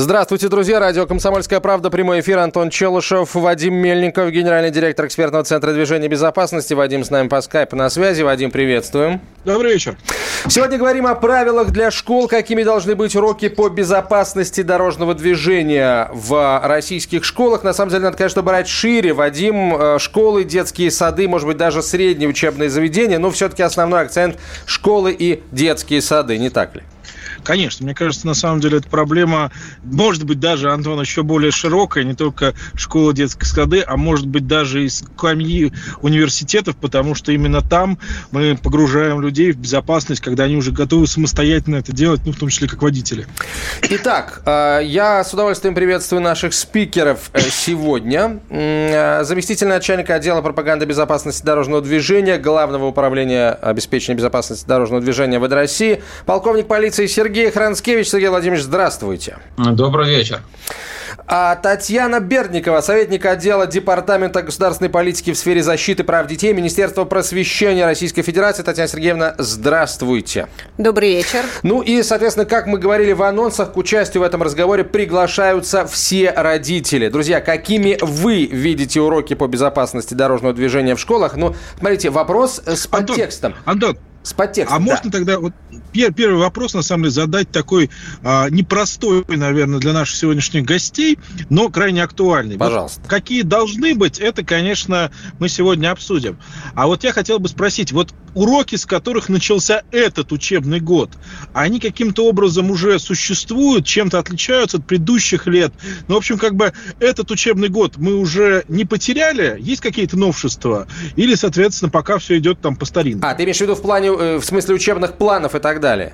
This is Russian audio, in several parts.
Здравствуйте, друзья. Радио «Комсомольская правда». Прямой эфир. Антон Челышев, Вадим Мельников, генеральный директор экспертного центра движения безопасности. Вадим с нами по скайпу на связи. Вадим, приветствуем. Добрый вечер. Сегодня говорим о правилах для школ, какими должны быть уроки по безопасности дорожного движения в российских школах. На самом деле, надо, конечно, брать шире. Вадим, э, школы, детские сады, может быть, даже средние учебные заведения, но все-таки основной акцент – школы и детские сады, не так ли? Конечно, мне кажется, на самом деле эта проблема, может быть, даже, Антон, еще более широкая, не только школа детской сады, а может быть, даже из скамьи университетов, потому что именно там мы погружаем людей в безопасность, когда они уже готовы самостоятельно это делать, ну, в том числе, как водители. Итак, э, я с удовольствием приветствую наших спикеров э, сегодня. Э, заместитель начальника отдела пропаганды безопасности дорожного движения, Главного управления обеспечения безопасности дорожного движения ВД России, полковник полиции Сергей Сергей Хранскевич. Сергей Владимирович, здравствуйте. Добрый вечер. А Татьяна Бердникова, советник отдела Департамента государственной политики в сфере защиты прав детей Министерства просвещения Российской Федерации. Татьяна Сергеевна, здравствуйте. Добрый вечер. Ну и, соответственно, как мы говорили в анонсах, к участию в этом разговоре приглашаются все родители. Друзья, какими вы видите уроки по безопасности дорожного движения в школах? Ну, смотрите, вопрос с подтекстом. Антон, Антон с подтекстом. А да. можно тогда вот первый вопрос, на самом деле, задать такой а, непростой, наверное, для наших сегодняшних гостей, но крайне актуальный. Пожалуйста. Вот какие должны быть, это, конечно, мы сегодня обсудим. А вот я хотел бы спросить, вот уроки, с которых начался этот учебный год, они каким-то образом уже существуют, чем-то отличаются от предыдущих лет? Ну, в общем, как бы этот учебный год мы уже не потеряли? Есть какие-то новшества? Или, соответственно, пока все идет там по старинке? А, ты имеешь в виду в плане, в смысле учебных планов и так далее?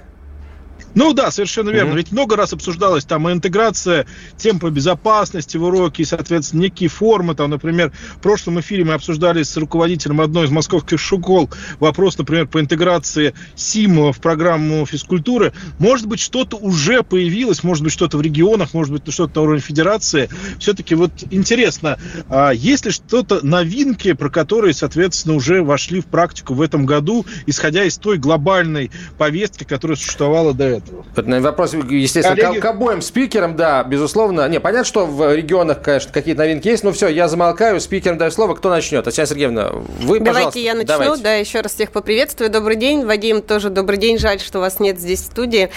Ну да, совершенно верно. Mm-hmm. Ведь много раз обсуждалась там интеграция тем по безопасности в уроки, и, соответственно, некие формы. Там, например, в прошлом эфире мы обсуждали с руководителем одной из московских школ вопрос, например, по интеграции СИМ в программу физкультуры. Может быть, что-то уже появилось, может быть, что-то в регионах, может быть, что-то на уровне федерации. Все-таки вот интересно, а есть ли что-то новинки, про которые, соответственно, уже вошли в практику в этом году, исходя из той глобальной повестки, которая существовала до этого? Вопрос, естественно, Коллеги... к, обоим спикерам, да, безусловно. Не, понятно, что в регионах, конечно, какие-то новинки есть, но все, я замолкаю, спикерам даю слово. Кто начнет? Татьяна Сергеевна, вы, Давайте пожалуйста. я начну, Давайте. да, еще раз всех поприветствую. Добрый день, Вадим, тоже добрый день. Жаль, что вас нет здесь в студии.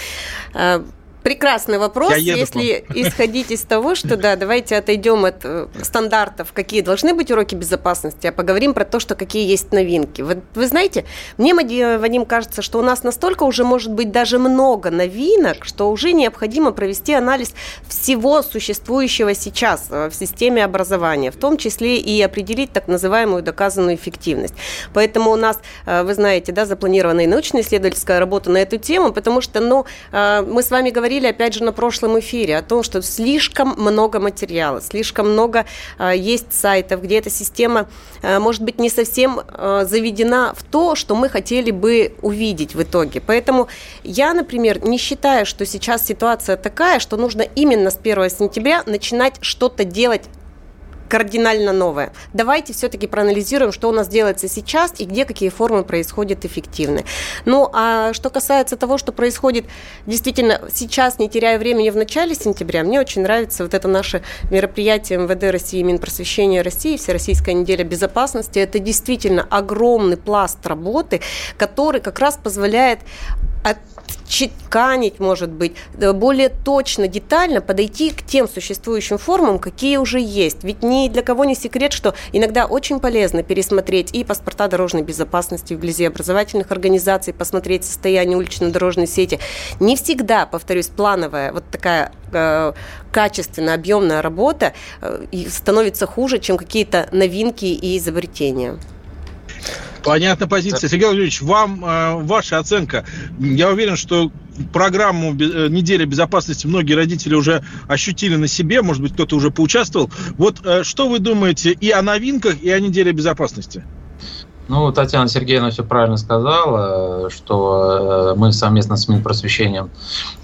Прекрасный вопрос. Если исходить из того, что да, давайте отойдем от э, стандартов, какие должны быть уроки безопасности, а поговорим про то, что какие есть новинки. Вы, вы знаете, мне, Вадим, кажется, что у нас настолько уже может быть даже много новинок, что уже необходимо провести анализ всего существующего сейчас э, в системе образования, в том числе и определить так называемую доказанную эффективность. Поэтому у нас, э, вы знаете, да, запланирована и научно-исследовательская работа на эту тему, потому что, ну, мы с вами говорили говорили, опять же, на прошлом эфире о том, что слишком много материала, слишком много э, есть сайтов, где эта система, э, может быть, не совсем э, заведена в то, что мы хотели бы увидеть в итоге. Поэтому я, например, не считаю, что сейчас ситуация такая, что нужно именно с 1 сентября начинать что-то делать кардинально новое. Давайте все-таки проанализируем, что у нас делается сейчас и где какие формы происходят эффективны. Ну, а что касается того, что происходит действительно сейчас, не теряя времени в начале сентября, мне очень нравится вот это наше мероприятие МВД России, Минпросвещения России, Всероссийская неделя безопасности. Это действительно огромный пласт работы, который как раз позволяет чеканить, может быть, более точно, детально подойти к тем существующим формам, какие уже есть. Ведь ни для кого не секрет, что иногда очень полезно пересмотреть и паспорта дорожной безопасности вблизи образовательных организаций, посмотреть состояние улично-дорожной сети. Не всегда, повторюсь, плановая вот такая э, качественная, объемная работа э, становится хуже, чем какие-то новинки и изобретения. Понятная позиция. Сергей Владимирович, вам э, ваша оценка. Я уверен, что программу э, «Неделя безопасности» многие родители уже ощутили на себе, может быть, кто-то уже поучаствовал. Вот э, что вы думаете и о новинках, и о «Неделе безопасности»? Ну, Татьяна Сергеевна все правильно сказала, что э, мы совместно с Минпросвещением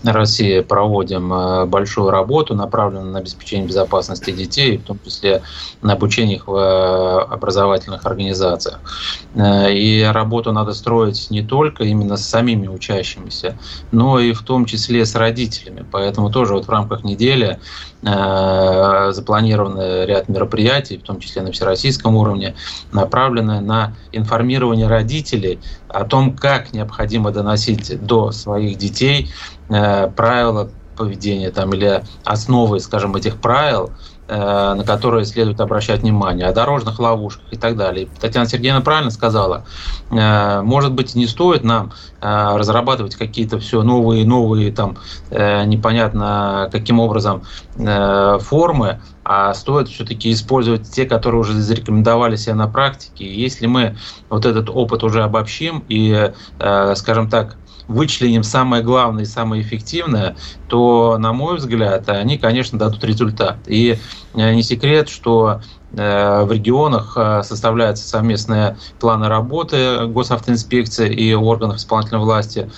России проводим э, большую работу, направленную на обеспечение безопасности детей, в том числе на обучение их в э, образовательных организациях. И работу надо строить не только именно с самими учащимися, но и в том числе с родителями. Поэтому тоже вот в рамках недели запланированы ряд мероприятий, в том числе на всероссийском уровне, направленные на информирование родителей о том, как необходимо доносить до своих детей э, правила поведения там, или основы, скажем, этих правил, э, на которые следует обращать внимание, о дорожных ловушках и так далее. Татьяна Сергеевна правильно сказала, э, может быть, не стоит нам э, разрабатывать какие-то все новые, новые, там, э, непонятно каким образом э, формы, а стоит все-таки использовать те, которые уже зарекомендовали себя на практике. И если мы вот этот опыт уже обобщим и, э, скажем так, вычленим самое главное и самое эффективное, то, на мой взгляд, они, конечно, дадут результат. И э, не секрет, что Э, в регионах э, составляются совместные планы работы госавтоинспекции и органов исполнительной власти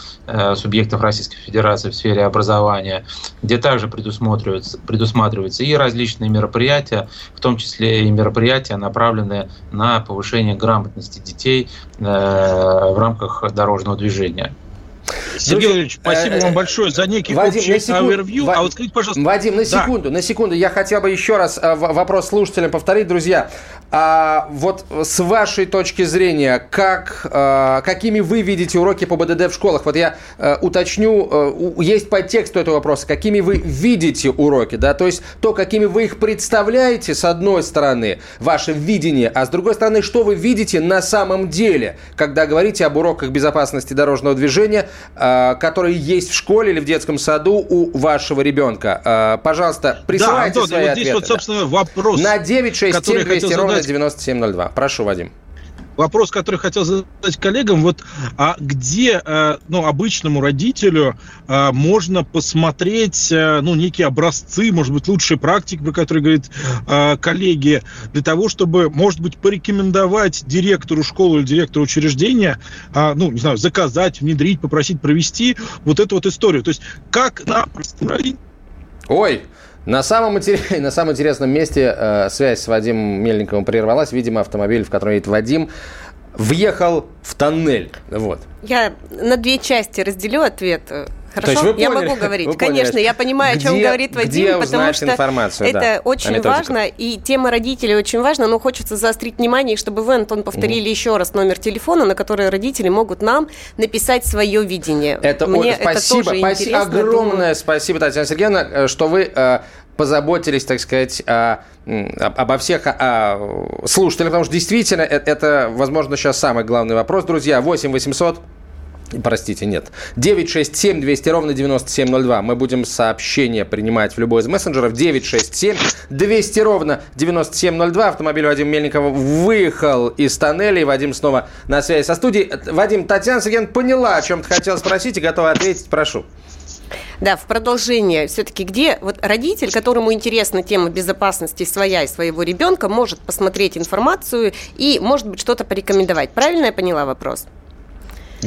субъектов Российской Федерации в сфере образования, где также предусматриваются, предусматриваются и различные мероприятия, в том числе и мероприятия, направленные на повышение грамотности детей в рамках дорожного движения. Сергей Валерьевич, спасибо э, вам большое за некий Вадим, общий секунд... овервью. А вот скажите, пожалуйста... Вадим, на да. секунду, на секунду. Я хотел бы еще раз э, вопрос слушателям повторить. Друзья, а вот с вашей точки зрения, как, а, какими вы видите уроки по БДД в школах? Вот я а, уточню, а, есть подтекст у этого вопроса. Какими вы видите уроки? Да? То есть то, какими вы их представляете, с одной стороны, ваше видение, а с другой стороны, что вы видите на самом деле, когда говорите об уроках безопасности дорожного движения, которые есть в школе или в детском саду у вашего ребенка. А, пожалуйста, присылайте да, Антон, свои вот ответы. Здесь вот, собственно, вопрос, На 967 200 ровно 9702. Прошу, Вадим вопрос, который хотел задать коллегам, вот а где, э, ну, обычному родителю э, можно посмотреть, э, ну, некие образцы, может быть, лучшие практики, про которые говорят коллеги, для того, чтобы, может быть, порекомендовать директору школы или директору учреждения, ну, не знаю, заказать, внедрить, попросить провести вот эту вот историю. То есть, как нам, Ой, на самом, на самом интересном месте э, связь с Вадимом Мельниковым прервалась. Видимо, автомобиль, в котором едет Вадим, въехал в тоннель. Вот. Я на две части разделю ответ. Хорошо, я поняли, могу говорить. Конечно, поняли, я понимаю, где, о чем говорит Вадим, потому что информацию, это да, очень важно, и тема родителей очень важна, но хочется заострить внимание, чтобы вы, Антон, повторили mm. еще раз номер телефона, на который родители могут нам написать свое видение. Это, Мне о, спасибо, это тоже спасибо огромное думаю. спасибо, Татьяна Сергеевна, э, что вы э, позаботились, так сказать, о, обо всех о слушателях, потому что действительно это, это, возможно, сейчас самый главный вопрос. Друзья, 8 800 Простите, нет. 967 200 ровно 9702. Мы будем сообщения принимать в любой из мессенджеров. 967 200 ровно 9702. Автомобиль Вадима Мельникова выехал из тоннеля. И Вадим снова на связи со студией. Вадим, Татьяна Сергеевна поняла, о чем ты хотел спросить и готова ответить. Прошу. Да, в продолжение. Все-таки где вот родитель, которому интересна тема безопасности своя и своего ребенка, может посмотреть информацию и, может быть, что-то порекомендовать. Правильно я поняла вопрос?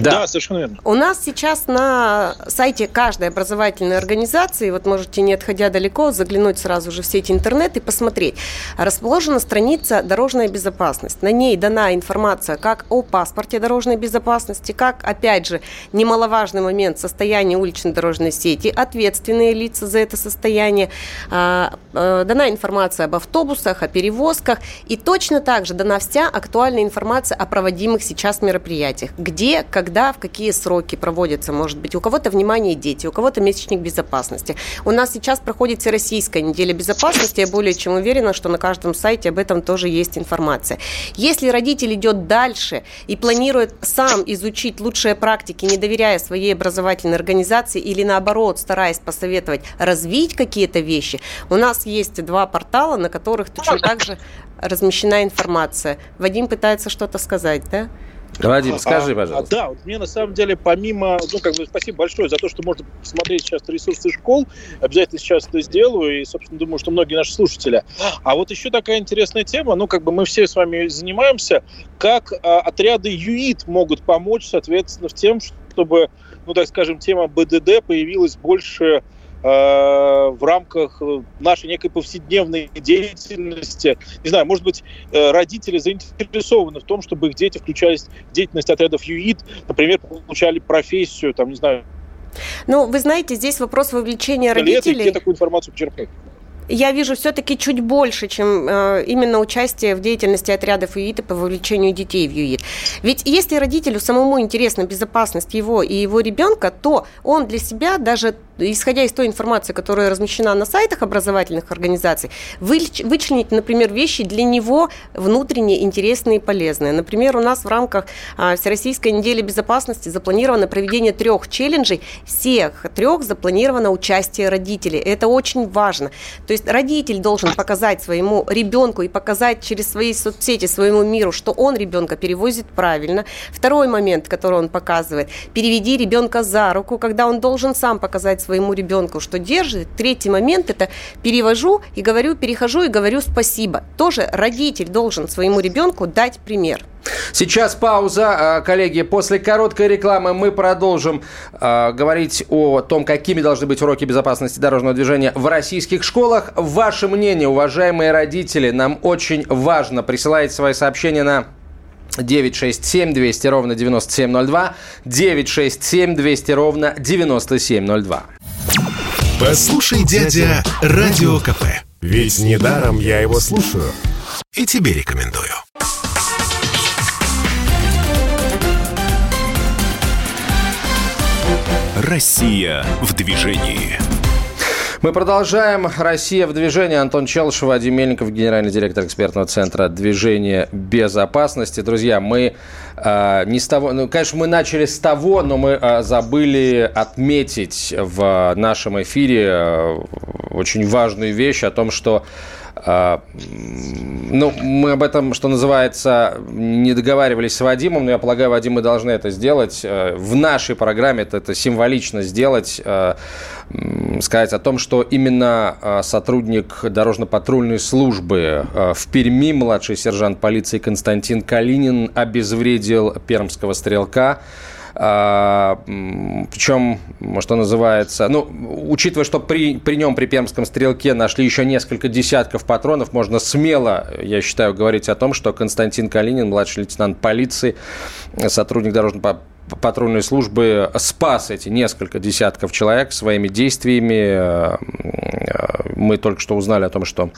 Да. да, совершенно верно. У нас сейчас на сайте каждой образовательной организации, вот можете, не отходя далеко, заглянуть сразу же в сеть интернет и посмотреть, расположена страница «Дорожная безопасность». На ней дана информация как о паспорте дорожной безопасности, как, опять же, немаловажный момент состояния уличной дорожной сети, ответственные лица за это состояние, а, а, дана информация об автобусах, о перевозках, и точно так же дана вся актуальная информация о проводимых сейчас мероприятиях, где, когда, в какие сроки проводятся, может быть, у кого-то внимание дети, у кого-то месячник безопасности. У нас сейчас проходит Всероссийская неделя безопасности, я более чем уверена, что на каждом сайте об этом тоже есть информация. Если родитель идет дальше и планирует сам изучить лучшие практики, не доверяя своей образовательной организации или наоборот, стараясь посоветовать развить какие-то вещи, у нас есть два портала, на которых точно так же размещена информация. Вадим пытается что-то сказать, да? Вадим, а, скажи, пожалуйста. А, да, вот мне на самом деле помимо, ну как бы спасибо большое за то, что можно посмотреть сейчас ресурсы школ, обязательно сейчас это сделаю и, собственно, думаю, что многие наши слушатели. А вот еще такая интересная тема, ну как бы мы все с вами занимаемся, как а, отряды ЮИТ могут помочь, соответственно, в тем, чтобы, ну так скажем, тема БДД появилась больше в рамках нашей некой повседневной деятельности. Не знаю, может быть, э, родители заинтересованы в том, чтобы их дети включались в деятельность отрядов ЮИД, например, получали профессию, там, не знаю, ну, вы знаете, здесь вопрос вовлечения родителей. Где такую информацию почерпнуть? я вижу все-таки чуть больше, чем э, именно участие в деятельности отрядов ЮИТа по вовлечению детей в ЮИТ. Ведь если родителю самому интересна безопасность его и его ребенка, то он для себя даже исходя из той информации, которая размещена на сайтах образовательных организаций, вычленить, например, вещи для него внутренне интересные и полезные. Например, у нас в рамках а, Всероссийской недели безопасности запланировано проведение трех челленджей. Всех трех запланировано участие родителей. Это очень важно. То есть родитель должен показать своему ребенку и показать через свои соцсети своему миру, что он ребенка перевозит правильно. Второй момент, который он показывает, переведи ребенка за руку, когда он должен сам показать своему ребенку, что держит. Третий момент – это перевожу и говорю, перехожу и говорю спасибо. Тоже родитель должен своему ребенку дать пример. Сейчас пауза, а, коллеги. После короткой рекламы мы продолжим э, говорить о том, какими должны быть уроки безопасности дорожного движения в российских школах. Ваше мнение, уважаемые родители, нам очень важно. Присылайте свои сообщения на 967 200 ровно 9702, 967 200 ровно 9702. Послушай, дядя, Радио КП. Ведь недаром я его слушаю. И тебе рекомендую. Россия в движении. Мы продолжаем. Россия в движении. Антон Челшев, Вадим Мельников, генеральный директор экспертного центра движения безопасности. Друзья, мы э, не с того, ну, конечно, мы начали с того, но мы э, забыли отметить в нашем эфире э, очень важную вещь о том, что а, ну, мы об этом, что называется, не договаривались с Вадимом, но я полагаю, Вадим, мы должны это сделать. В нашей программе это, это символично сделать, сказать о том, что именно сотрудник дорожно-патрульной службы в Перми, младший сержант полиции Константин Калинин, обезвредил пермского стрелка. А, причем, что называется, ну, учитывая, что при, при нем, при Пермском стрелке, нашли еще несколько десятков патронов, можно смело, я считаю, говорить о том, что Константин Калинин, младший лейтенант полиции, сотрудник дорожного патрульной службы спас эти несколько десятков человек своими действиями. Мы только что узнали о том, что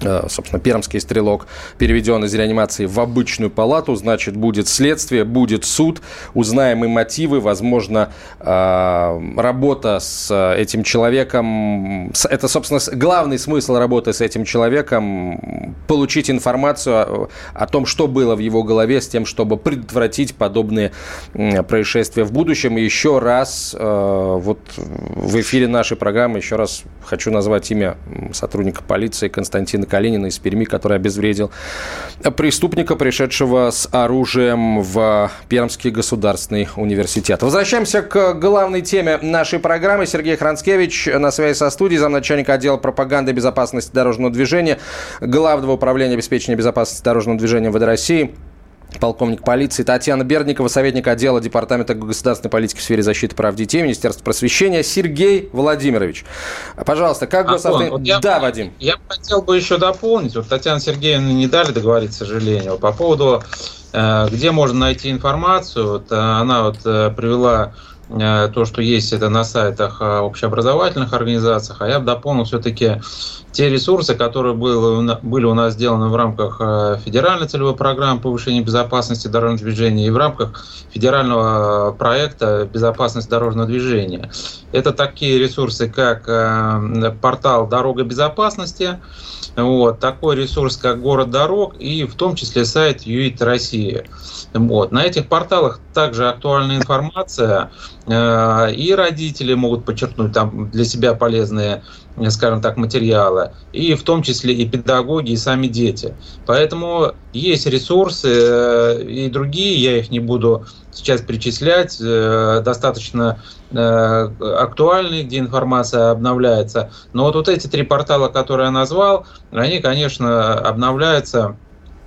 собственно, пермский стрелок переведен из реанимации в обычную палату, значит, будет следствие, будет суд, узнаем и мотивы, возможно, э, работа с этим человеком, это, собственно, главный смысл работы с этим человеком, получить информацию о том, что было в его голове, с тем, чтобы предотвратить подобные происшествия в будущем. И еще раз, э, вот в эфире нашей программы, еще раз хочу назвать имя сотрудника полиции Константина Калинина из Перми, который обезвредил преступника, пришедшего с оружием в Пермский государственный университет. Возвращаемся к главной теме нашей программы. Сергей Хранскевич на связи со студией, замначальника отдела пропаганды и безопасности дорожного движения, главного управления обеспечения безопасности дорожного движения ВД России полковник полиции Татьяна Бердникова, советник отдела Департамента государственной политики в сфере защиты прав детей Министерства просвещения Сергей Владимирович. Пожалуйста, как госавтор... Вот я, да, Вадим. Я хотел бы еще дополнить. Вот Татьяна Сергеевна не дали договорить, к сожалению, по поводу, э, где можно найти информацию. Вот э, она вот э, привела то, что есть это на сайтах общеобразовательных организациях, а я бы дополнил все-таки те ресурсы, которые были, у нас сделаны в рамках э, федеральной целевой программы повышения безопасности дорожного движения и в рамках федерального проекта безопасность дорожного движения. Это такие ресурсы, как портал «Дорога безопасности», вот, такой ресурс, как «Город дорог» и в том числе сайт ЮИТ России. Вот. На этих порталах также актуальна информация Э, и родители могут подчеркнуть там для себя полезные, э, скажем так, материалы, и в том числе и педагоги, и сами дети. Поэтому есть ресурсы э, и другие, я их не буду сейчас перечислять, достаточно актуальные, где информация обновляется. Но вот, вот эти три портала, которые я назвал, они, конечно, обновляются Э,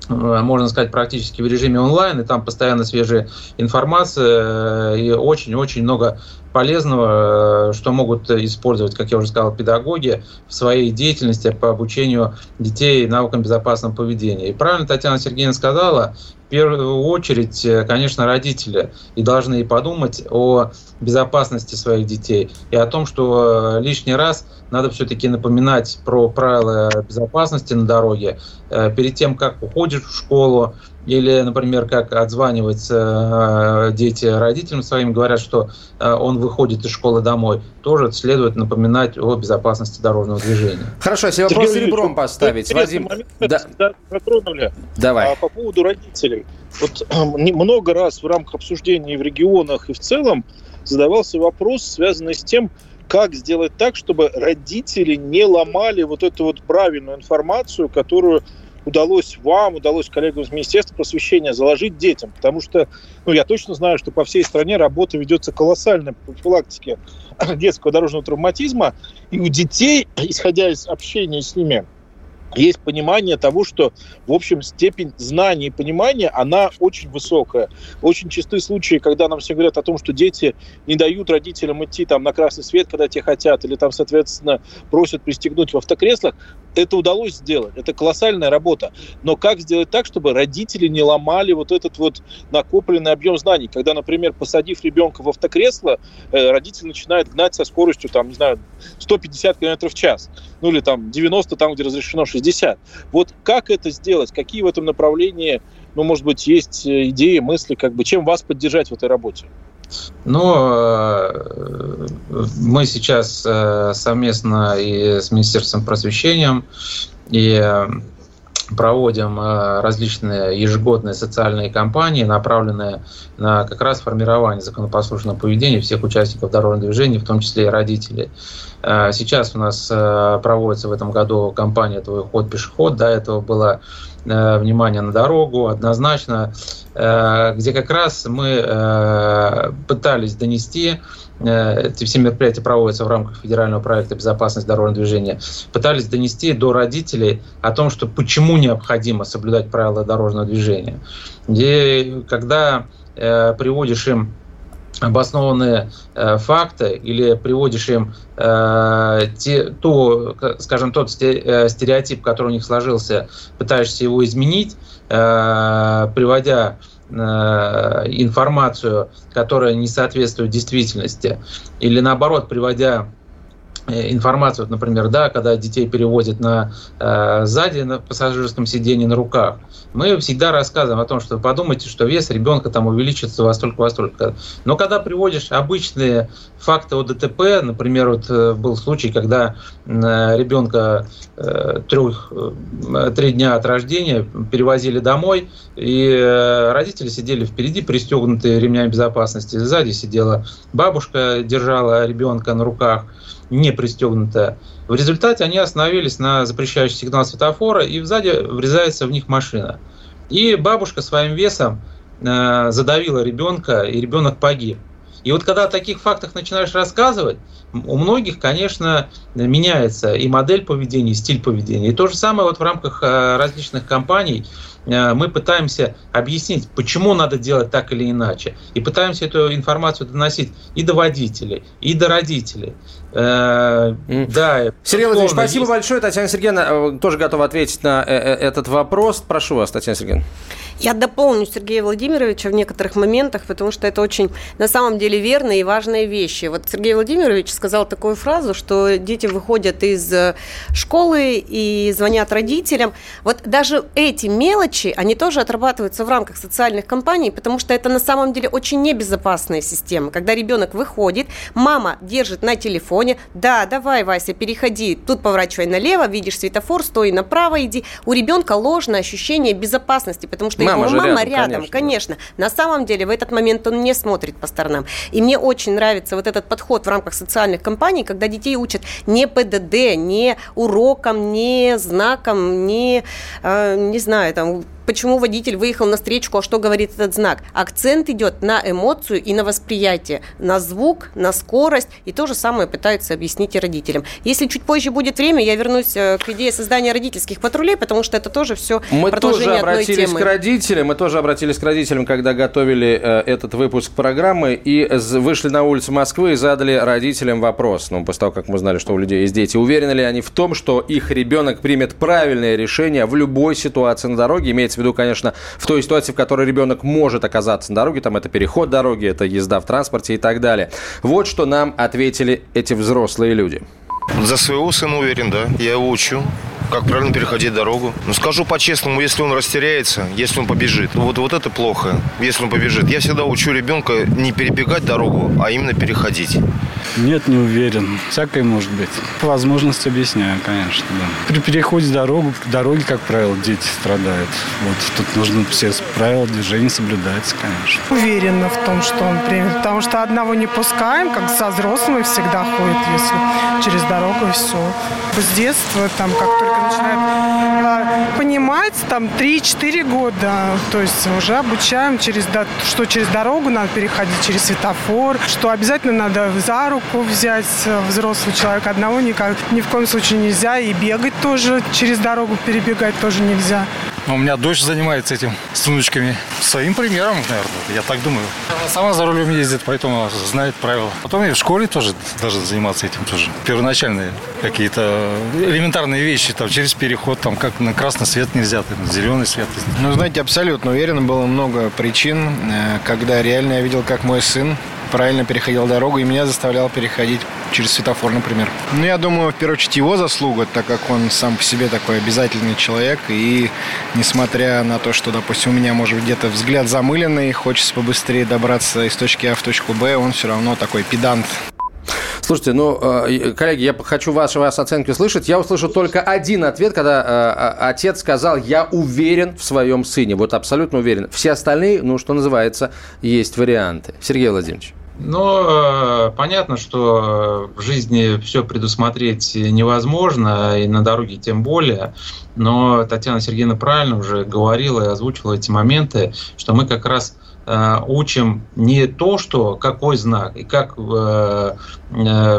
можно сказать, практически в режиме онлайн, и там постоянно свежая информация, э, и очень-очень много полезного, э, что могут использовать, как я уже сказал, педагоги в своей деятельности по обучению детей навыкам безопасного поведения. И правильно Татьяна Сергеевна сказала, первую очередь, конечно, родители и должны подумать о безопасности своих детей и о том, что лишний раз – надо все-таки напоминать про правила безопасности на дороге э, перед тем, как уходишь в школу, или, например, как отзваниваются э, дети родителям своим, говорят, что э, он выходит из школы домой, тоже следует напоминать о безопасности дорожного движения. Хорошо, если вопрос Сергей серебром поставить. Вадим, момент, да. затронули. Давай. А, по поводу родителей. Вот много раз в рамках обсуждений в регионах и в целом задавался вопрос, связанный с тем, как сделать так, чтобы родители не ломали вот эту вот правильную информацию, которую удалось вам, удалось коллегам из Министерства просвещения заложить детям. Потому что, ну, я точно знаю, что по всей стране работа ведется колоссальная по профилактике детского дорожного травматизма. И у детей, исходя из общения с ними, есть понимание того, что, в общем, степень знаний и понимания, она очень высокая. Очень частые случаи, когда нам все говорят о том, что дети не дают родителям идти там на красный свет, когда те хотят, или там, соответственно, просят пристегнуть в автокреслах, это удалось сделать. Это колоссальная работа. Но как сделать так, чтобы родители не ломали вот этот вот накопленный объем знаний? Когда, например, посадив ребенка в автокресло, э, родитель начинает гнать со скоростью, там, не знаю, 150 км в час. Ну или там 90 там, где разрешено 60. Вот как это сделать? Какие в этом направлении, ну, может быть, есть э, идеи, мысли, как бы, чем вас поддержать в этой работе? Но э, мы сейчас э, совместно и с Министерством просвещения и проводим различные ежегодные социальные кампании, направленные на как раз формирование законопослушного поведения всех участников дорожного движения, в том числе и родителей. Сейчас у нас проводится в этом году кампания «Твой ход пешеход». До этого было внимание на дорогу, однозначно Э, где как раз мы э, пытались донести э, эти все мероприятия проводятся в рамках федерального проекта «Безопасность дорожного движения», пытались донести до родителей о том, что почему необходимо соблюдать правила дорожного движения. И когда приводишь им обоснованные э, факты или приводишь им э, те, то, скажем, тот стереотип, который у них сложился, пытаешься его изменить, э, приводя Э, информацию, которая не соответствует действительности, или наоборот, приводя Э, информацию, вот, например, да, когда детей перевозят на э, сзади на пассажирском сиденье на руках, мы всегда рассказываем о том, что подумайте, что вес ребенка там увеличится во столько, во столько. Но когда приводишь обычные факты о ДТП, например, вот э, был случай, когда э, ребенка э, трех, э, три дня от рождения перевозили домой, и э, родители сидели впереди, пристегнутые ремнями безопасности, сзади сидела бабушка, держала ребенка на руках, не пристегнутая. В результате они остановились на запрещающий сигнал светофора, и сзади врезается в них машина. И бабушка своим весом э, задавила ребенка, и ребенок погиб. И вот когда о таких фактах начинаешь рассказывать, у многих, конечно, меняется и модель поведения, и стиль поведения. И то же самое вот в рамках э, различных компаний Э, мы пытаемся объяснить, почему надо делать так или иначе. И пытаемся эту информацию доносить и до водителей, и до родителей. Э, да, Сергей Владимирович, спасибо есть... большое. Татьяна Сергеевна э, тоже готова ответить на этот вопрос. Прошу вас, Татьяна Сергеевна. Я дополню Сергея Владимировича в некоторых моментах, потому что это очень на самом деле верные и важные вещи. Вот Сергей Владимирович сказал такую фразу, что дети выходят из школы и звонят родителям. Вот даже эти мелочи, они тоже отрабатываются в рамках социальных компаний, потому что это на самом деле очень небезопасная система. Когда ребенок выходит, мама держит на телефоне, да, давай, Вася, переходи, тут поворачивай налево, видишь светофор, стой направо, иди. У ребенка ложное ощущение безопасности, потому что мама его мама рядом, рядом конечно. конечно. На самом деле в этот момент он не смотрит по сторонам. И мне очень нравится вот этот подход в рамках социальных компаний, когда детей учат не ПДД, не урокам, не знакам, не, э, не знаю, там почему водитель выехал на встречку, а что говорит этот знак. Акцент идет на эмоцию и на восприятие, на звук, на скорость, и то же самое пытаются объяснить и родителям. Если чуть позже будет время, я вернусь э, к идее создания родительских патрулей, потому что это тоже все мы продолжение тоже обратились одной темы. к родителям, мы тоже обратились к родителям, когда готовили э, этот выпуск программы, и вышли на улицу Москвы и задали родителям вопрос, ну, после того, как мы знали, что у людей есть дети, уверены ли они в том, что их ребенок примет правильное решение в любой ситуации на дороге, имеется в виду, конечно, в той ситуации, в которой ребенок может оказаться на дороге, там это переход дороги, это езда в транспорте и так далее. Вот что нам ответили эти взрослые люди. За своего сына уверен, да. Я его учу как правильно переходить дорогу. Ну, скажу по-честному, если он растеряется, если он побежит, вот, вот это плохо, если он побежит. Я всегда учу ребенка не перебегать дорогу, а именно переходить. Нет, не уверен. Всякое может быть. Возможность объясняю, конечно, да. При переходе дорогу, дороги, как правило, дети страдают. Вот тут нужно все правила движения соблюдать, конечно. Уверена в том, что он примет, потому что одного не пускаем, как со взрослыми всегда ходит, если через дорогу и все. С детства, там, как только начинают понимать, там 3-4 года, то есть уже обучаем, через, что через дорогу надо переходить, через светофор, что обязательно надо за руку взять взрослый человек, одного никак, ни в коем случае нельзя, и бегать тоже, через дорогу перебегать тоже нельзя. У меня дочь занимается этим с внучками. Своим примером, наверное, я так думаю. Она сама за рулем ездит, поэтому знает правила. Потом я в школе тоже должен заниматься этим тоже. Первоначальные какие-то элементарные вещи, там, через переход, там, как на красный свет нельзя, там, на зеленый свет. Ну, знаете, абсолютно уверен, было много причин, э, когда реально я видел, как мой сын правильно переходил дорогу и меня заставлял переходить через светофор, например. Ну, я думаю, в первую очередь его заслуга, так как он сам по себе такой обязательный человек. И несмотря на то, что, допустим, у меня, может быть, где-то взгляд замыленный, хочется побыстрее добраться из точки А в точку Б, он все равно такой педант. Слушайте, ну, э, коллеги, я хочу ваши, ваши оценки услышать. Я услышал только один ответ, когда э, отец сказал, я уверен в своем сыне. Вот абсолютно уверен. Все остальные, ну, что называется, есть варианты. Сергей Владимирович. Но э, понятно, что в жизни все предусмотреть невозможно, и на дороге тем более. Но Татьяна Сергеевна правильно уже говорила и озвучила эти моменты, что мы как раз э, учим не то, что какой знак и как, э,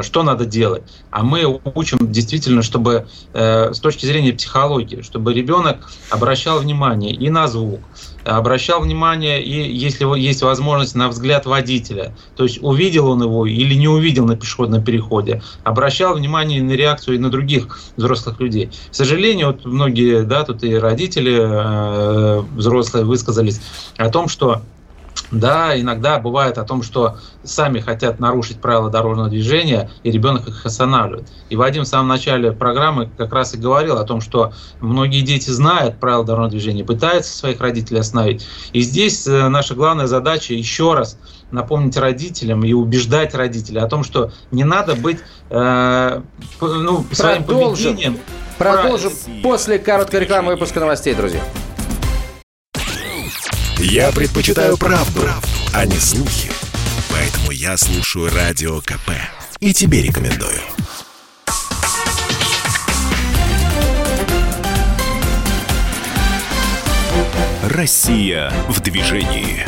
что надо делать, а мы учим действительно, чтобы с точки зрения психологии, чтобы ребенок обращал внимание и на звук, обращал внимание, и если есть возможность, на взгляд водителя. То есть увидел он его или не увидел на пешеходном переходе. Обращал внимание на реакцию и на других взрослых людей. К сожалению, вот многие, да, тут и родители э, взрослые высказались о том, что да, иногда бывает о том, что сами хотят нарушить правила дорожного движения, и ребенок их останавливает. И Вадим в самом начале программы как раз и говорил о том, что многие дети знают правила дорожного движения, пытаются своих родителей остановить. И здесь э, наша главная задача еще раз напомнить родителям и убеждать родителей о том, что не надо быть э, ну, своим поведением. Продолжим после короткой рекламы выпуска новостей, друзья. Я предпочитаю правду, правду, а не слухи. Поэтому я слушаю Радио КП. И тебе рекомендую. Россия в движении.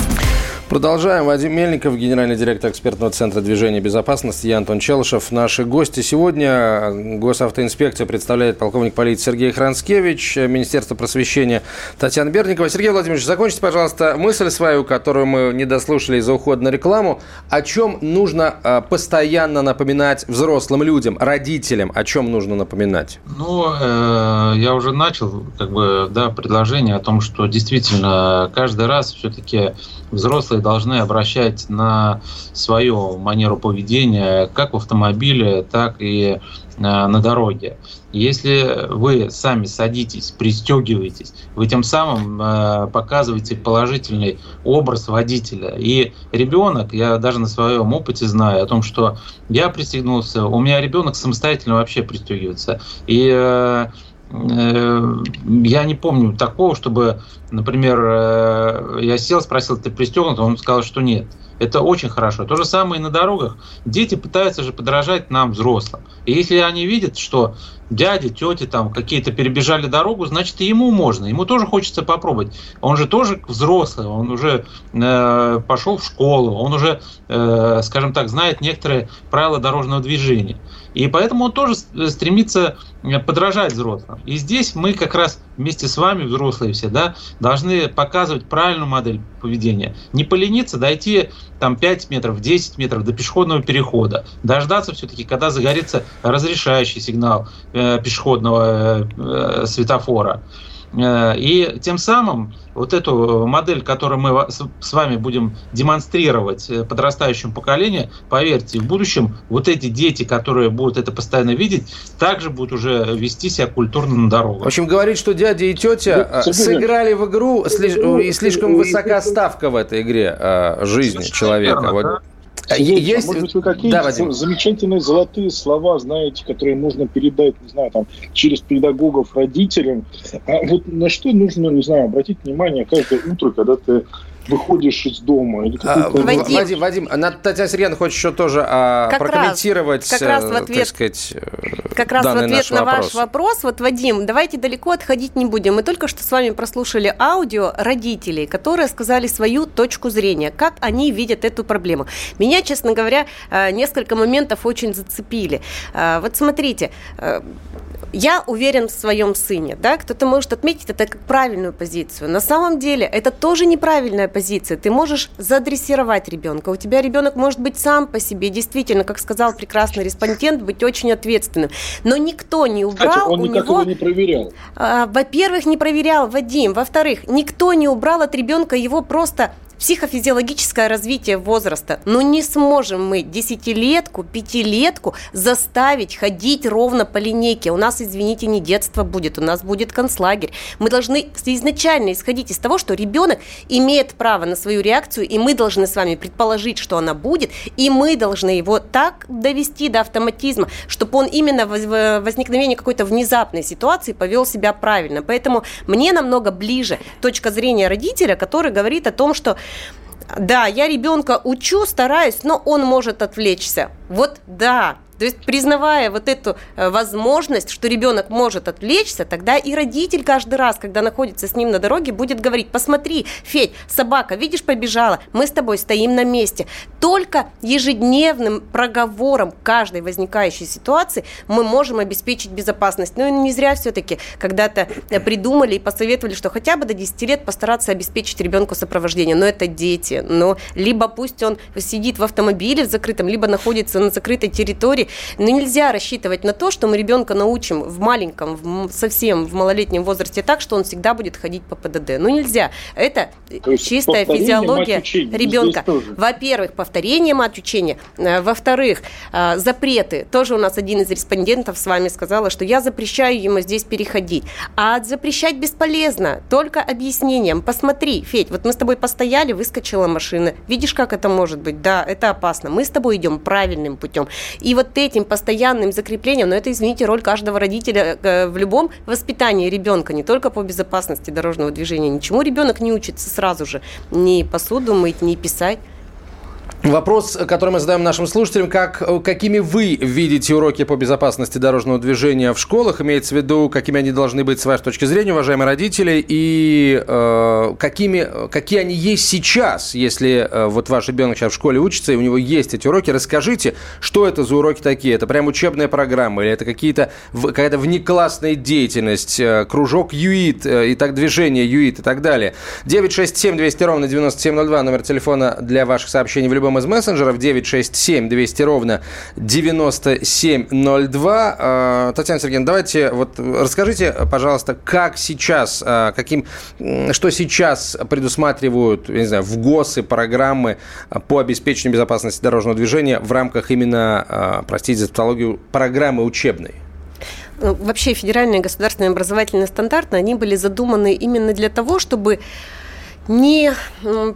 Продолжаем. Вадим Мельников, генеральный директор экспертного центра движения безопасности, я Антон Челышев. Наши гости сегодня. Госавтоинспекция представляет полковник полиции Сергей Хранскевич, Министерство просвещения Татьяна Берникова. Сергей Владимирович, закончите, пожалуйста, мысль свою, которую мы не дослушали из-за ухода на рекламу. О чем нужно а, постоянно напоминать взрослым людям, родителям? О чем нужно напоминать? Ну, э, я уже начал как бы, да, предложение о том, что действительно каждый раз все-таки взрослые должны обращать на свою манеру поведения как в автомобиле, так и э, на дороге. Если вы сами садитесь, пристегиваетесь, вы тем самым э, показываете положительный образ водителя. И ребенок, я даже на своем опыте знаю о том, что я пристегнулся, у меня ребенок самостоятельно вообще пристегивается. И э, я не помню такого, чтобы, например, я сел, спросил, ты пристегнут, он сказал, что нет. Это очень хорошо. То же самое и на дорогах. Дети пытаются же подражать нам, взрослым. И если они видят, что дяди, тети там какие-то перебежали дорогу, значит и ему можно. Ему тоже хочется попробовать. Он же тоже взрослый, он уже э, пошел в школу, он уже, э, скажем так, знает некоторые правила дорожного движения. И поэтому он тоже стремится э, подражать взрослым. И здесь мы как раз вместе с вами, взрослые все, да, должны показывать правильную модель поведения. Не полениться, дойти там 5 метров, 10 метров до пешеходного перехода. Дождаться все-таки, когда загорится разрешающий сигнал э, пешеходного э, светофора. Э, и тем самым вот эту модель, которую мы с вами будем демонстрировать э, подрастающему поколению, поверьте, в будущем вот эти дети, которые будут это постоянно видеть, также будут уже вести себя культурно на дорогах. В общем, говорить, что дядя и тетя да, э, сыграли в игру, и слишком высока ставка в этой игре жизни человека. Верно, вот. да? А есть... Может быть, вы какие-то да, замечательные золотые слова знаете, которые можно передать, не знаю, там, через педагогов родителям. А вот на что нужно, не знаю, обратить внимание каждое утро, когда ты выходишь из дома. Или а, Вадим, Вадим, Вадим, Татьяна Сергеевна хочет еще тоже а, как прокомментировать, раз, как раз в э, ответ, так сказать, Как раз в ответ на вопрос. ваш вопрос, вот, Вадим, давайте далеко отходить не будем. Мы только что с вами прослушали аудио родителей, которые сказали свою точку зрения, как они видят эту проблему. Меня, честно говоря, э, несколько моментов очень зацепили. Э, вот смотрите, я уверен в своем сыне, да, кто-то может отметить это как правильную позицию. На самом деле это тоже неправильная позиция. Ты можешь задрессировать ребенка. У тебя ребенок может быть сам по себе, действительно, как сказал прекрасный респондент, быть очень ответственным. Но никто не убрал Кстати, он у никак него... его не проверял. А, во-первых, не проверял Вадим. Во-вторых, никто не убрал от ребенка его просто психофизиологическое развитие возраста. Но не сможем мы десятилетку, пятилетку заставить ходить ровно по линейке. У нас, извините, не детство будет, у нас будет концлагерь. Мы должны изначально исходить из того, что ребенок имеет право на свою реакцию, и мы должны с вами предположить, что она будет, и мы должны его так довести до автоматизма, чтобы он именно в возникновении какой-то внезапной ситуации повел себя правильно. Поэтому мне намного ближе точка зрения родителя, который говорит о том, что да, я ребенка учу, стараюсь, но он может отвлечься. Вот да, то есть, признавая вот эту э, возможность, что ребенок может отвлечься, тогда и родитель каждый раз, когда находится с ним на дороге, будет говорить, посмотри, Федь, собака, видишь, побежала, мы с тобой стоим на месте. Только ежедневным проговором каждой возникающей ситуации мы можем обеспечить безопасность. Ну и не зря все-таки когда-то э, придумали и посоветовали, что хотя бы до 10 лет постараться обеспечить ребенку сопровождение. Но это дети. Но либо пусть он сидит в автомобиле в закрытом, либо находится на закрытой территории, но нельзя рассчитывать на то, что мы ребенка научим в маленьком, в, совсем в малолетнем возрасте так, что он всегда будет ходить по ПДД. Ну нельзя. Это чистая физиология ребенка. Во-первых, повторение мать учения. Э, во-вторых, э, запреты. Тоже у нас один из респондентов с вами сказала, что я запрещаю ему здесь переходить. А запрещать бесполезно, только объяснением. Посмотри, Федь, вот мы с тобой постояли, выскочила машина. Видишь, как это может быть? Да, это опасно. Мы с тобой идем правильным путем. И вот этим постоянным закреплением, но это, извините, роль каждого родителя э, в любом воспитании ребенка, не только по безопасности дорожного движения. Ничему ребенок не учится сразу же. Ни посуду мыть, ни писать. Вопрос, который мы задаем нашим слушателям, как, какими вы видите уроки по безопасности дорожного движения в школах, имеется в виду, какими они должны быть с вашей точки зрения, уважаемые родители, и э, какими, какие они есть сейчас, если э, вот ваш ребенок сейчас в школе учится, и у него есть эти уроки, расскажите, что это за уроки такие, это прям учебная программа, или это какие-то, какая-то внеклассная деятельность, э, кружок ЮИТ, э, и так движение ЮИТ и так далее. 967 200 ровно 9702, номер телефона для ваших сообщений в любом из мессенджеров 967 200 ровно 9702. А, Татьяна Сергеевна, давайте вот расскажите, пожалуйста, как сейчас, а, каким, что сейчас предусматривают, не знаю, в ГОСы программы по обеспечению безопасности дорожного движения в рамках именно, а, простите за тавтологию, программы учебной? Ну, вообще федеральные государственные образовательные стандарты, они были задуманы именно для того, чтобы не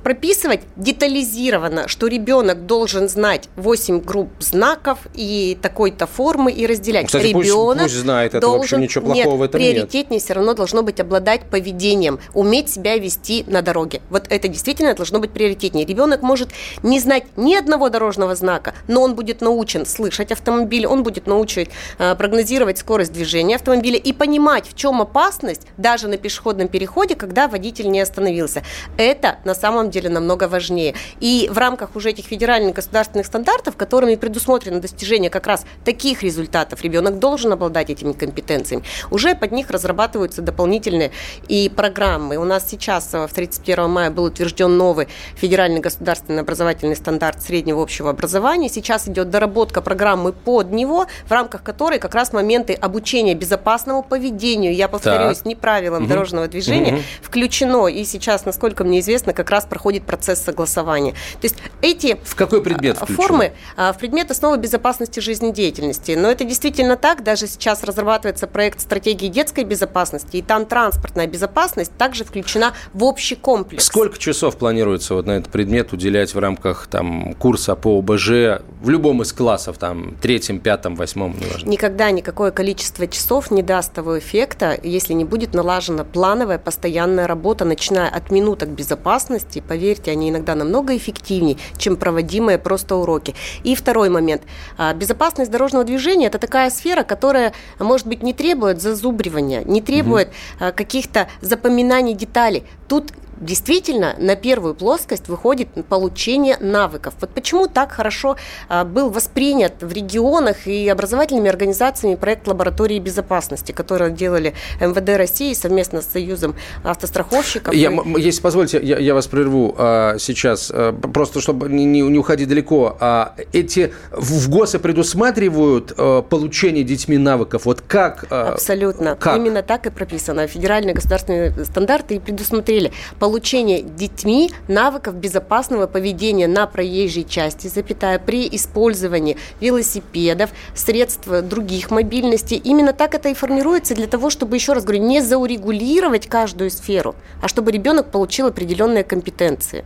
прописывать детализированно, что ребенок должен знать 8 групп знаков и такой-то формы и разделять. Кстати, ребенок пусть, пусть знает, это должен, вообще ничего плохого нет, в этом приоритетнее нет. все равно должно быть обладать поведением, уметь себя вести на дороге. Вот это действительно должно быть приоритетнее. Ребенок может не знать ни одного дорожного знака, но он будет научен слышать автомобиль, он будет научен э, прогнозировать скорость движения автомобиля и понимать, в чем опасность даже на пешеходном переходе, когда водитель не остановился. Это на самом деле намного важнее. И в рамках уже этих федеральных государственных стандартов, которыми предусмотрено достижение как раз таких результатов, ребенок должен обладать этими компетенциями. Уже под них разрабатываются дополнительные и программы. У нас сейчас в 31 мая был утвержден новый федеральный государственный образовательный стандарт среднего общего образования. Сейчас идет доработка программы под него, в рамках которой как раз моменты обучения безопасному поведению, я повторюсь, так. не правилам угу. дорожного движения, угу. включено. И сейчас, насколько мне известно, как раз проходит процесс согласования. То есть эти в какой предмет включено? формы а, в предмет основы безопасности жизнедеятельности. Но это действительно так. Даже сейчас разрабатывается проект стратегии детской безопасности, и там транспортная безопасность также включена в общий комплекс. Сколько часов планируется вот на этот предмет уделять в рамках там курса по ОБЖ в любом из классов, там третьем, пятом, восьмом, неважно? Никогда никакое количество часов не даст того эффекта, если не будет налажена плановая постоянная работа, начиная от минуток безопасности. Поверьте, они иногда намного эффективнее, чем проводимые просто уроки. И второй момент. А, безопасность дорожного движения – это такая сфера, которая, может быть, не требует зазубривания, не требует угу. каких-то запоминаний деталей. Тут действительно на первую плоскость выходит получение навыков. Вот почему так хорошо а, был воспринят в регионах и образовательными организациями проект лаборатории безопасности, который делали МВД России совместно с Союзом автостраховщиков. Я, Если позвольте, я, я вас прерву а, сейчас, а, просто чтобы не, не уходить далеко. А, эти в ГОСы предусматривают а, получение детьми навыков? Вот как? А, Абсолютно. Как? Именно так и прописано. Федеральные государственные стандарты и предусмотрели получение детьми навыков безопасного поведения на проезжей части, запятая, при использовании велосипедов, средств других мобильностей. Именно так это и формируется для того, чтобы, еще раз говорю, не заурегулировать каждую сферу, а чтобы ребенок получил определенные компетенции.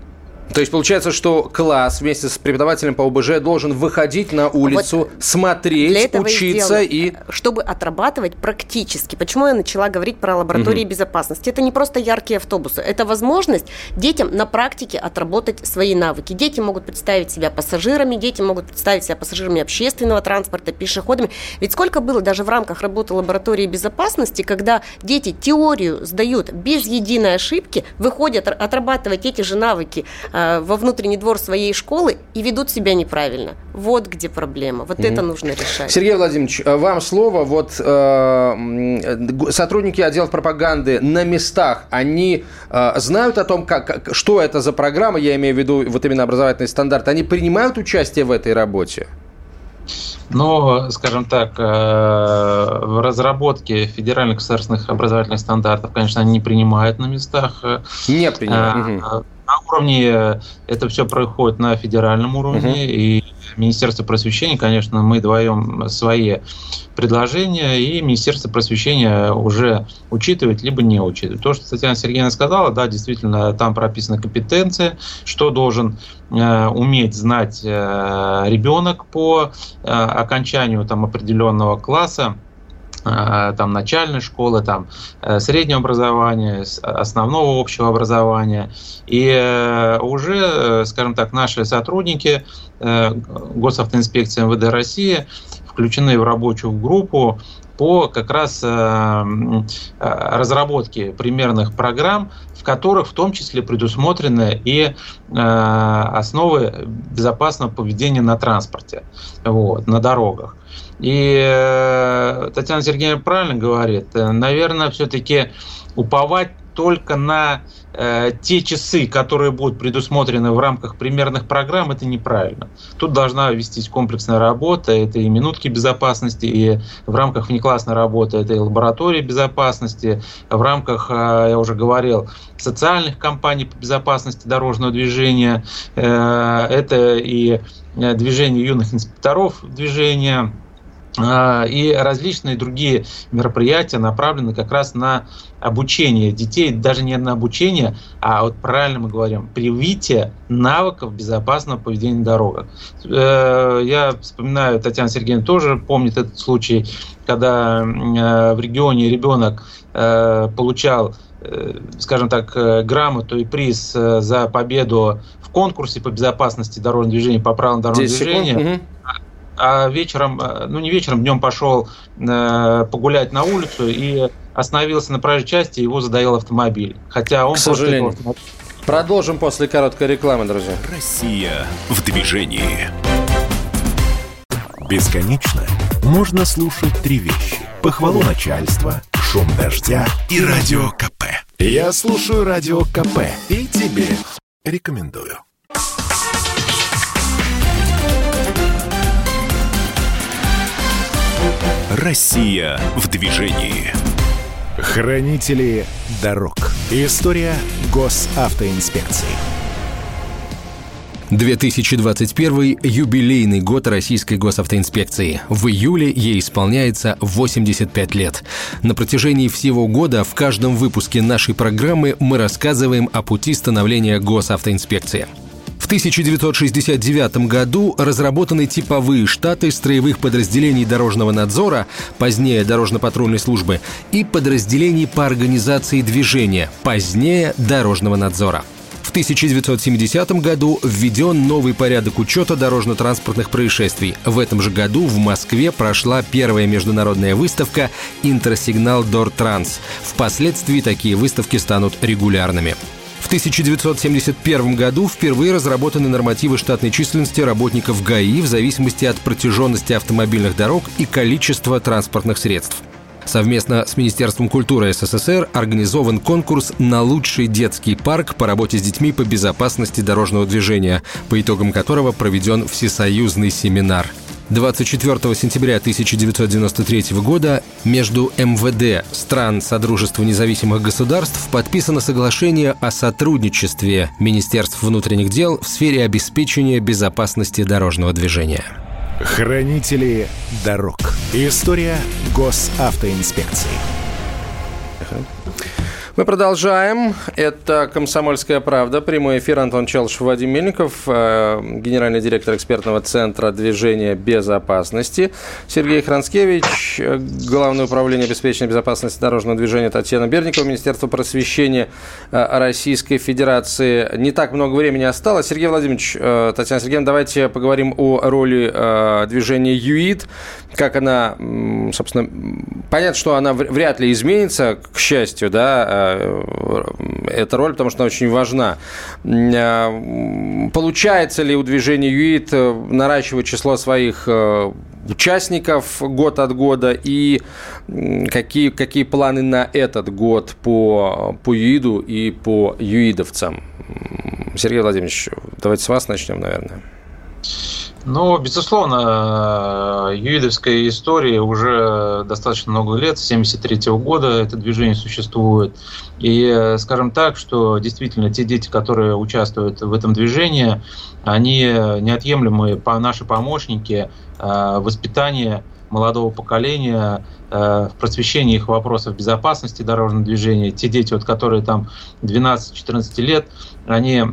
То есть получается, что класс вместе с преподавателем по ОБЖ должен выходить на улицу, вот смотреть, учиться и. Чтобы отрабатывать практически. Почему я начала говорить про лаборатории угу. безопасности? Это не просто яркие автобусы. Это возможность детям на практике отработать свои навыки. Дети могут представить себя пассажирами, дети могут представить себя пассажирами общественного транспорта, пешеходами. Ведь сколько было даже в рамках работы лаборатории безопасности, когда дети теорию сдают без единой ошибки, выходят отрабатывать эти же навыки а, Э, во внутренний двор своей школы и ведут себя неправильно. Вот где проблема. Вот mm-hmm. это нужно решать. Сергей Владимирович, э, вам слово. Вот э, сотрудники отделов пропаганды на местах, они э, знают о том, как, что это за программа, я имею в виду вот именно образовательный стандарт, они принимают участие в этой работе? Но, скажем так, э, в разработке федеральных государственных образовательных стандартов, конечно, они не принимают на местах. Не принимают. А, уровне это все происходит на федеральном уровне, uh-huh. и Министерство просвещения, конечно, мы даем свои предложения, и Министерство просвещения уже учитывает, либо не учитывает. То, что Татьяна Сергеевна сказала, да, действительно, там прописана компетенция, что должен э, уметь знать э, ребенок по э, окончанию там, определенного класса, Э, там начальной школы, там э, среднего образования, основного общего образования. И э, уже, скажем так, наши сотрудники Госавтоинспекции МВД России включены в рабочую группу по как раз разработке примерных программ, в которых в том числе предусмотрены и основы безопасного поведения на транспорте, вот, на дорогах. И э, Татьяна Сергеевна правильно говорит, э, наверное, все-таки уповать только на э, те часы, которые будут предусмотрены в рамках примерных программ, это неправильно. Тут должна вестись комплексная работа, это и минутки безопасности, и в рамках внеклассной работы это и лаборатории безопасности, в рамках, э, я уже говорил, социальных компаний по безопасности дорожного движения, э, это и э, движение юных инспекторов движения, и различные другие мероприятия направлены как раз на обучение детей, даже не на обучение, а вот правильно мы говорим, привитие навыков безопасного поведения на дорогах. Э, я вспоминаю, Татьяна Сергеевна тоже помнит этот случай, когда э, в регионе ребенок э, получал скажем так, грамоту и приз за победу в конкурсе по безопасности дорожного движения, по правилам дорожного движения. Секунд. А вечером, ну не вечером, днем пошел погулять на улицу и остановился на проезжей части, его задавил автомобиль. Хотя он К сожалению. Просто... Продолжим после короткой рекламы, друзья. Россия в движении. Бесконечно можно слушать три вещи. Похвалу начальства, шум дождя и радио КП. Я слушаю радио КП и тебе рекомендую. Россия в движении. Хранители дорог. История госавтоинспекции. 2021 – юбилейный год Российской госавтоинспекции. В июле ей исполняется 85 лет. На протяжении всего года в каждом выпуске нашей программы мы рассказываем о пути становления госавтоинспекции – 1969 году разработаны типовые штаты строевых подразделений дорожного надзора, позднее дорожно-патрульной службы, и подразделений по организации движения, позднее дорожного надзора. В 1970 году введен новый порядок учета дорожно-транспортных происшествий. В этом же году в Москве прошла первая международная выставка «Интерсигнал Дор Транс». Впоследствии такие выставки станут регулярными. В 1971 году впервые разработаны нормативы штатной численности работников ГАИ в зависимости от протяженности автомобильных дорог и количества транспортных средств. Совместно с Министерством культуры СССР организован конкурс на лучший детский парк по работе с детьми по безопасности дорожного движения, по итогам которого проведен всесоюзный семинар – 24 сентября 1993 года между МВД стран Содружества независимых государств подписано соглашение о сотрудничестве Министерств внутренних дел в сфере обеспечения безопасности дорожного движения. Хранители дорог. История госавтоинспекции. Мы продолжаем. Это «Комсомольская правда». Прямой эфир Антон Челышев, Вадим Мельников, э, генеральный директор экспертного центра движения безопасности. Сергей Хранскевич, э, Главное управление обеспечения безопасности дорожного движения Татьяна Берникова, Министерство просвещения э, Российской Федерации. Не так много времени осталось. Сергей Владимирович, Татьяна Сергеевна, давайте поговорим о роли движения ЮИД. Как она, собственно, понятно, что она вряд ли изменится, к счастью, да, Э, эта роль, потому что она очень важна. Э, получается ли у движения ЮИТ э, наращивать число своих участников год от года и какие, какие планы на этот год по, по ЮИДу и по ЮИДовцам? Сергей Владимирович, давайте с вас начнем, наверное. Ну, безусловно, юидовская история уже достаточно много лет, с 1973 года это движение существует. И скажем так, что действительно те дети, которые участвуют в этом движении, они неотъемлемые наши помощники э, воспитания молодого поколения, э, в просвещении их вопросов безопасности дорожного движения. Те дети, вот, которые там 12-14 лет, они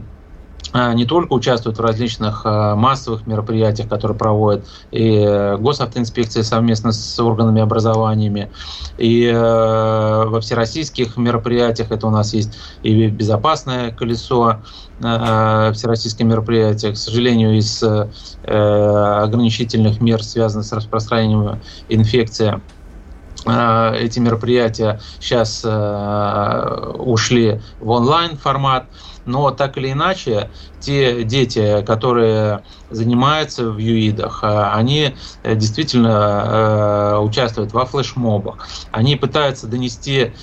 не только участвуют в различных а, массовых мероприятиях, которые проводят и э, госавтоинспекция совместно с органами образованиями, и э, во всероссийских мероприятиях, это у нас есть и безопасное колесо, э, всероссийское мероприятие, к сожалению, из ограничительных мер, связанных с распространением инфекции, эти мероприятия сейчас ушли в онлайн формат но так или иначе, те дети, которые занимаются в ЮИДах, э, они э, действительно э, участвуют во флешмобах. Они пытаются донести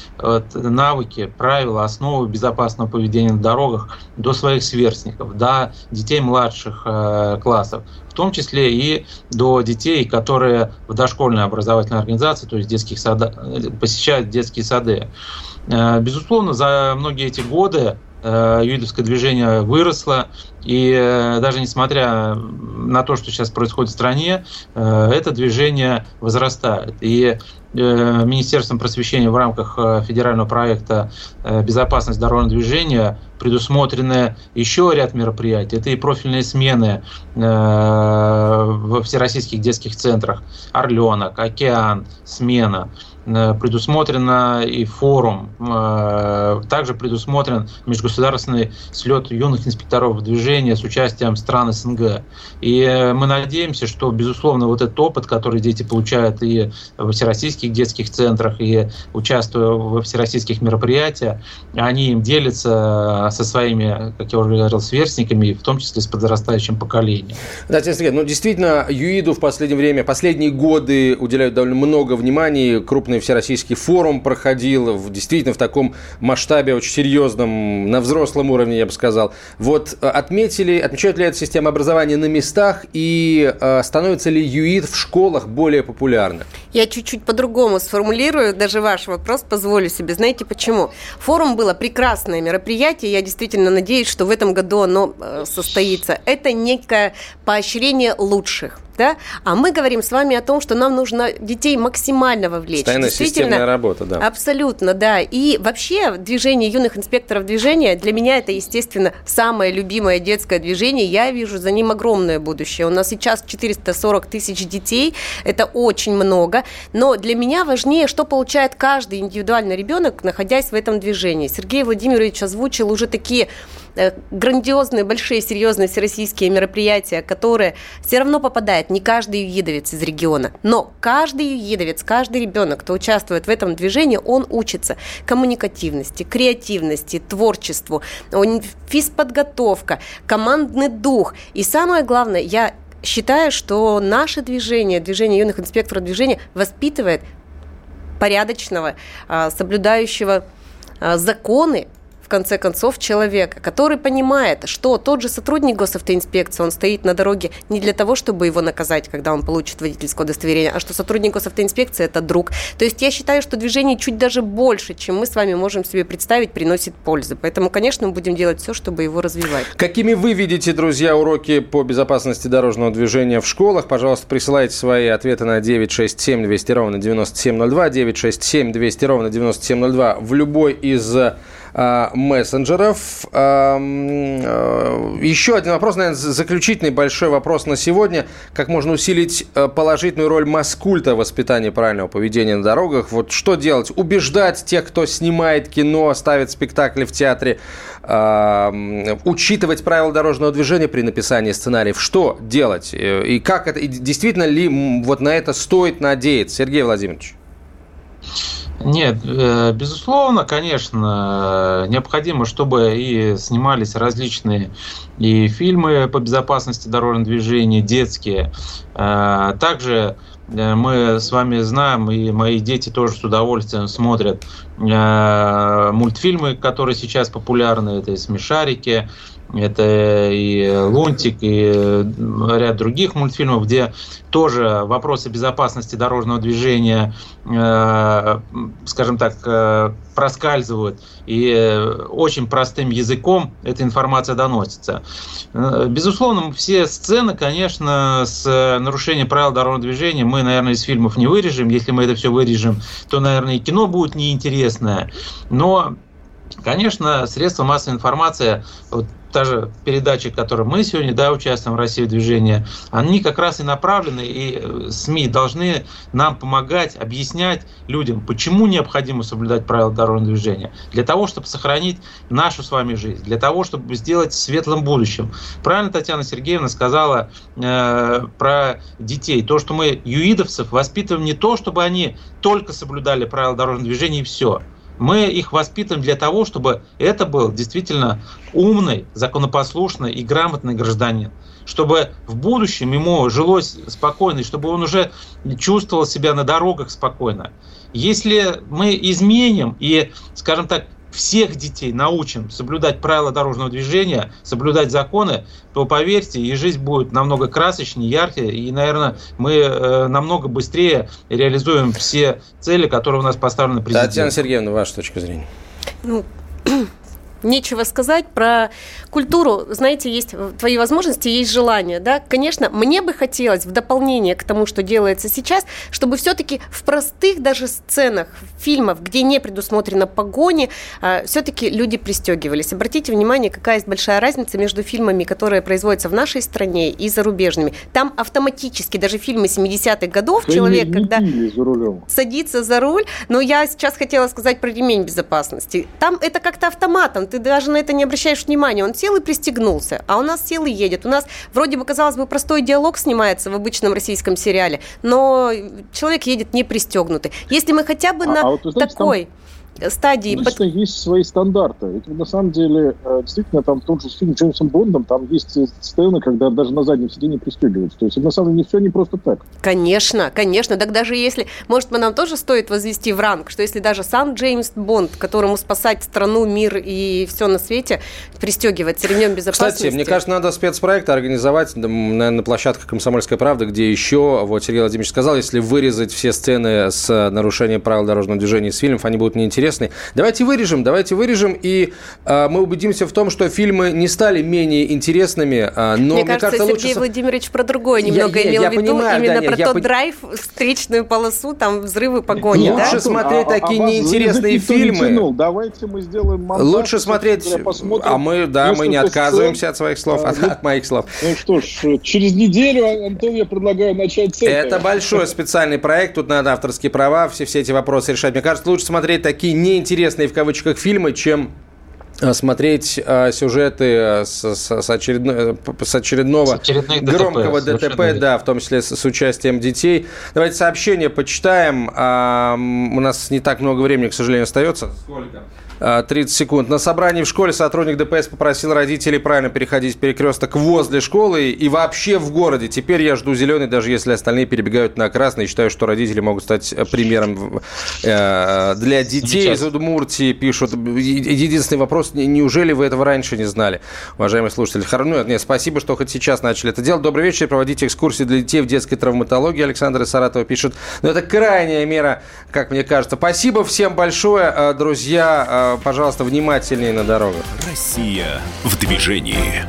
навыки, правила, основы безопасного поведения на дорогах до своих сверстников, до детей младших классов, в том числе и до детей, которые в дошкольной образовательной организации, то есть детских сада, посещают детские сады. Безусловно, за многие эти годы юидовское движение выросло, и э, даже несмотря на то, что сейчас происходит в стране, это движение возрастает. И Министерством просвещения в рамках федерального проекта «Безопасность дорожного движения» предусмотрены еще ряд мероприятий. Это и профильные смены в всероссийских детских центрах «Орленок», «Океан», «Смена». Э, предусмотрено и форум, э, также предусмотрен межгосударственный слет юных инспекторов движения с участием стран СНГ. И э, мы надеемся, что, безусловно, вот этот опыт, который дети получают и в всероссийских детских центрах, и участвуя во всероссийских мероприятиях, они им делятся со своими, как я уже говорил, сверстниками, в том числе с подрастающим поколением. Да, Сергей, ну действительно, ЮИДу в последнее время, последние годы уделяют довольно много внимания крупным крупный всероссийский форум проходил, в, действительно в таком масштабе очень серьезном, на взрослом уровне, я бы сказал. Вот э, отметили, отмечают ли эта система образования на местах и э, становится ли ЮИД в школах более популярным? Я чуть-чуть по-другому сформулирую даже ваш вопрос, позволю себе. Знаете почему? Форум было прекрасное мероприятие, я действительно надеюсь, что в этом году оно э, состоится. Это некое поощрение лучших да? А мы говорим с вами о том, что нам нужно детей максимально вовлечь. Постоянная системная работа, да. Абсолютно, да. И вообще движение юных инспекторов движения для меня это, естественно, самое любимое детское движение. Я вижу за ним огромное будущее. У нас сейчас 440 тысяч детей, это очень много. Но для меня важнее, что получает каждый индивидуальный ребенок, находясь в этом движении. Сергей Владимирович озвучил уже такие грандиозные, большие, серьезные всероссийские мероприятия, которые все равно попадает не каждый юидовец из региона, но каждый юидовец, каждый ребенок, кто участвует в этом движении, он учится коммуникативности, креативности, творчеству, физподготовка, командный дух. И самое главное, я считаю, что наше движение, движение юных инспекторов движения воспитывает порядочного, а, соблюдающего а, законы в конце концов, человека, который понимает, что тот же сотрудник госавтоинспекции, он стоит на дороге не для того, чтобы его наказать, когда он получит водительское удостоверение, а что сотрудник госавтоинспекции – это друг. То есть я считаю, что движение чуть даже больше, чем мы с вами можем себе представить, приносит пользу. Поэтому, конечно, мы будем делать все, чтобы его развивать. Какими вы видите, друзья, уроки по безопасности дорожного движения в школах? Пожалуйста, присылайте свои ответы на 967 200 ровно 9702, 967 200 ровно 9702 в любой из мессенджеров. Эм, э, еще один вопрос, наверное, заключительный большой вопрос на сегодня. Как можно усилить э, положительную роль маскульта в воспитании правильного поведения на дорогах? Вот что делать? Убеждать тех, кто снимает кино, ставит спектакли в театре, эм, учитывать правила дорожного движения при написании сценариев. Что делать? И как это? И действительно ли вот на это стоит надеяться? Сергей Владимирович. Нет, э, безусловно, конечно, необходимо, чтобы и снимались различные и фильмы по безопасности дорожного движения, детские. Э, также э, мы с вами знаем, и мои дети тоже с удовольствием смотрят мультфильмы, которые сейчас популярны, это и «Смешарики», это и Лунтик, и ряд других мультфильмов, где тоже вопросы безопасности дорожного движения, э, скажем так, э, проскальзывают, и очень простым языком эта информация доносится. Э, безусловно, все сцены, конечно, с нарушением правил дорожного движения мы, наверное, из фильмов не вырежем. Если мы это все вырежем, то, наверное, и кино будет неинтересное. Но Конечно, средства массовой информации, вот та же передача, в которой мы сегодня да, участвуем в России в они как раз и направлены, и э, СМИ должны нам помогать, объяснять людям, почему необходимо соблюдать правила дорожного движения. Для того, чтобы сохранить нашу с вами жизнь, для того, чтобы сделать светлым будущим. Правильно Татьяна Сергеевна сказала э, про детей. То, что мы юидовцев воспитываем не то, чтобы они только соблюдали правила дорожного движения и все – мы их воспитываем для того, чтобы это был действительно умный, законопослушный и грамотный гражданин. Чтобы в будущем ему жилось спокойно, и чтобы он уже чувствовал себя на дорогах спокойно. Если мы изменим и, скажем так, всех детей научим соблюдать правила дорожного движения, соблюдать законы, то поверьте, и жизнь будет намного красочнее, ярче, и, наверное, мы э, намного быстрее реализуем все цели, которые у нас поставлены президентом. Татьяна Сергеевна, ваша точка зрения. Ну, нечего сказать про культуру. Знаете, есть твои возможности, есть желание, да. Конечно, мне бы хотелось в дополнение к тому, что делается сейчас, чтобы все-таки в простых даже сценах фильмов, где не предусмотрено погони, а, все-таки люди пристегивались. Обратите внимание, какая есть большая разница между фильмами, которые производятся в нашей стране и зарубежными. Там автоматически даже фильмы 70-х годов да человек, когда садится за руль, но я сейчас хотела сказать про ремень безопасности. Там это как-то автоматом, ты даже на это не обращаешь внимания. Он сел и пристегнулся, а у нас сел и едет. У нас вроде бы, казалось бы, простой диалог снимается в обычном российском сериале, но человек едет не пристегнутый. Если мы хотя бы а, на а вот, знаете, такой... Там стадии... Конечно, под... есть свои стандарты. Ведь на самом деле, э, действительно, там в том же фильме Джеймсом Бондом, там есть сцены, когда даже на заднем сиденье пристегиваются. То есть, на самом деле, не все не просто так. Конечно, конечно. Так даже если... Может, нам тоже стоит возвести в ранг, что если даже сам Джеймс Бонд, которому спасать страну, мир и все на свете, пристегивается ремнем безопасности... Кстати, мне кажется, надо спецпроект организовать, наверное, на площадках «Комсомольской правды», где еще, вот Интересный. Давайте вырежем, давайте вырежем, и э, мы убедимся в том, что фильмы не стали менее интересными. Э, но, мне, мне кажется, кажется Сергей лучше... Владимирович про другое немного я, имел я, в виду, понимаю, именно да, про я тот я... драйв, встречную полосу, там взрывы, погони. Лучше да? смотреть а, такие а неинтересные фильмы. Давайте мы сделаем монтаж. Лучше смотреть, а мы, да, мы не отказываемся от своих слов, а, от, ну, от моих слов. Ну что ж, через неделю, Антон, я предлагаю начать с этого. Это большой специальный проект, тут надо авторские права, все, все эти вопросы решать. Мне кажется, лучше смотреть такие неинтересные в кавычках фильмы, чем э, смотреть э, сюжеты э, с, с, с, очередно, э, с очередного с громкого ДТП, ДТП да, в том числе с, с участием детей. Давайте сообщение почитаем. А, у нас не так много времени, к сожалению, остается. Сколько? 30 секунд. На собрании в школе сотрудник ДПС попросил родителей правильно переходить перекресток возле школы и вообще в городе. Теперь я жду зеленый, даже если остальные перебегают на красный. Считаю, что родители могут стать э, примером э, для детей из Удмуртии. Пишут. Единственный вопрос, неужели вы этого раньше не знали, уважаемые слушатели? Ну, нет, спасибо, что хоть сейчас начали это делать. Добрый вечер. Проводите экскурсии для детей в детской травматологии. Александр из Саратова пишет. Но это крайняя мера, как мне кажется. Спасибо всем большое, э, друзья пожалуйста, внимательнее на дорогах. Россия в движении.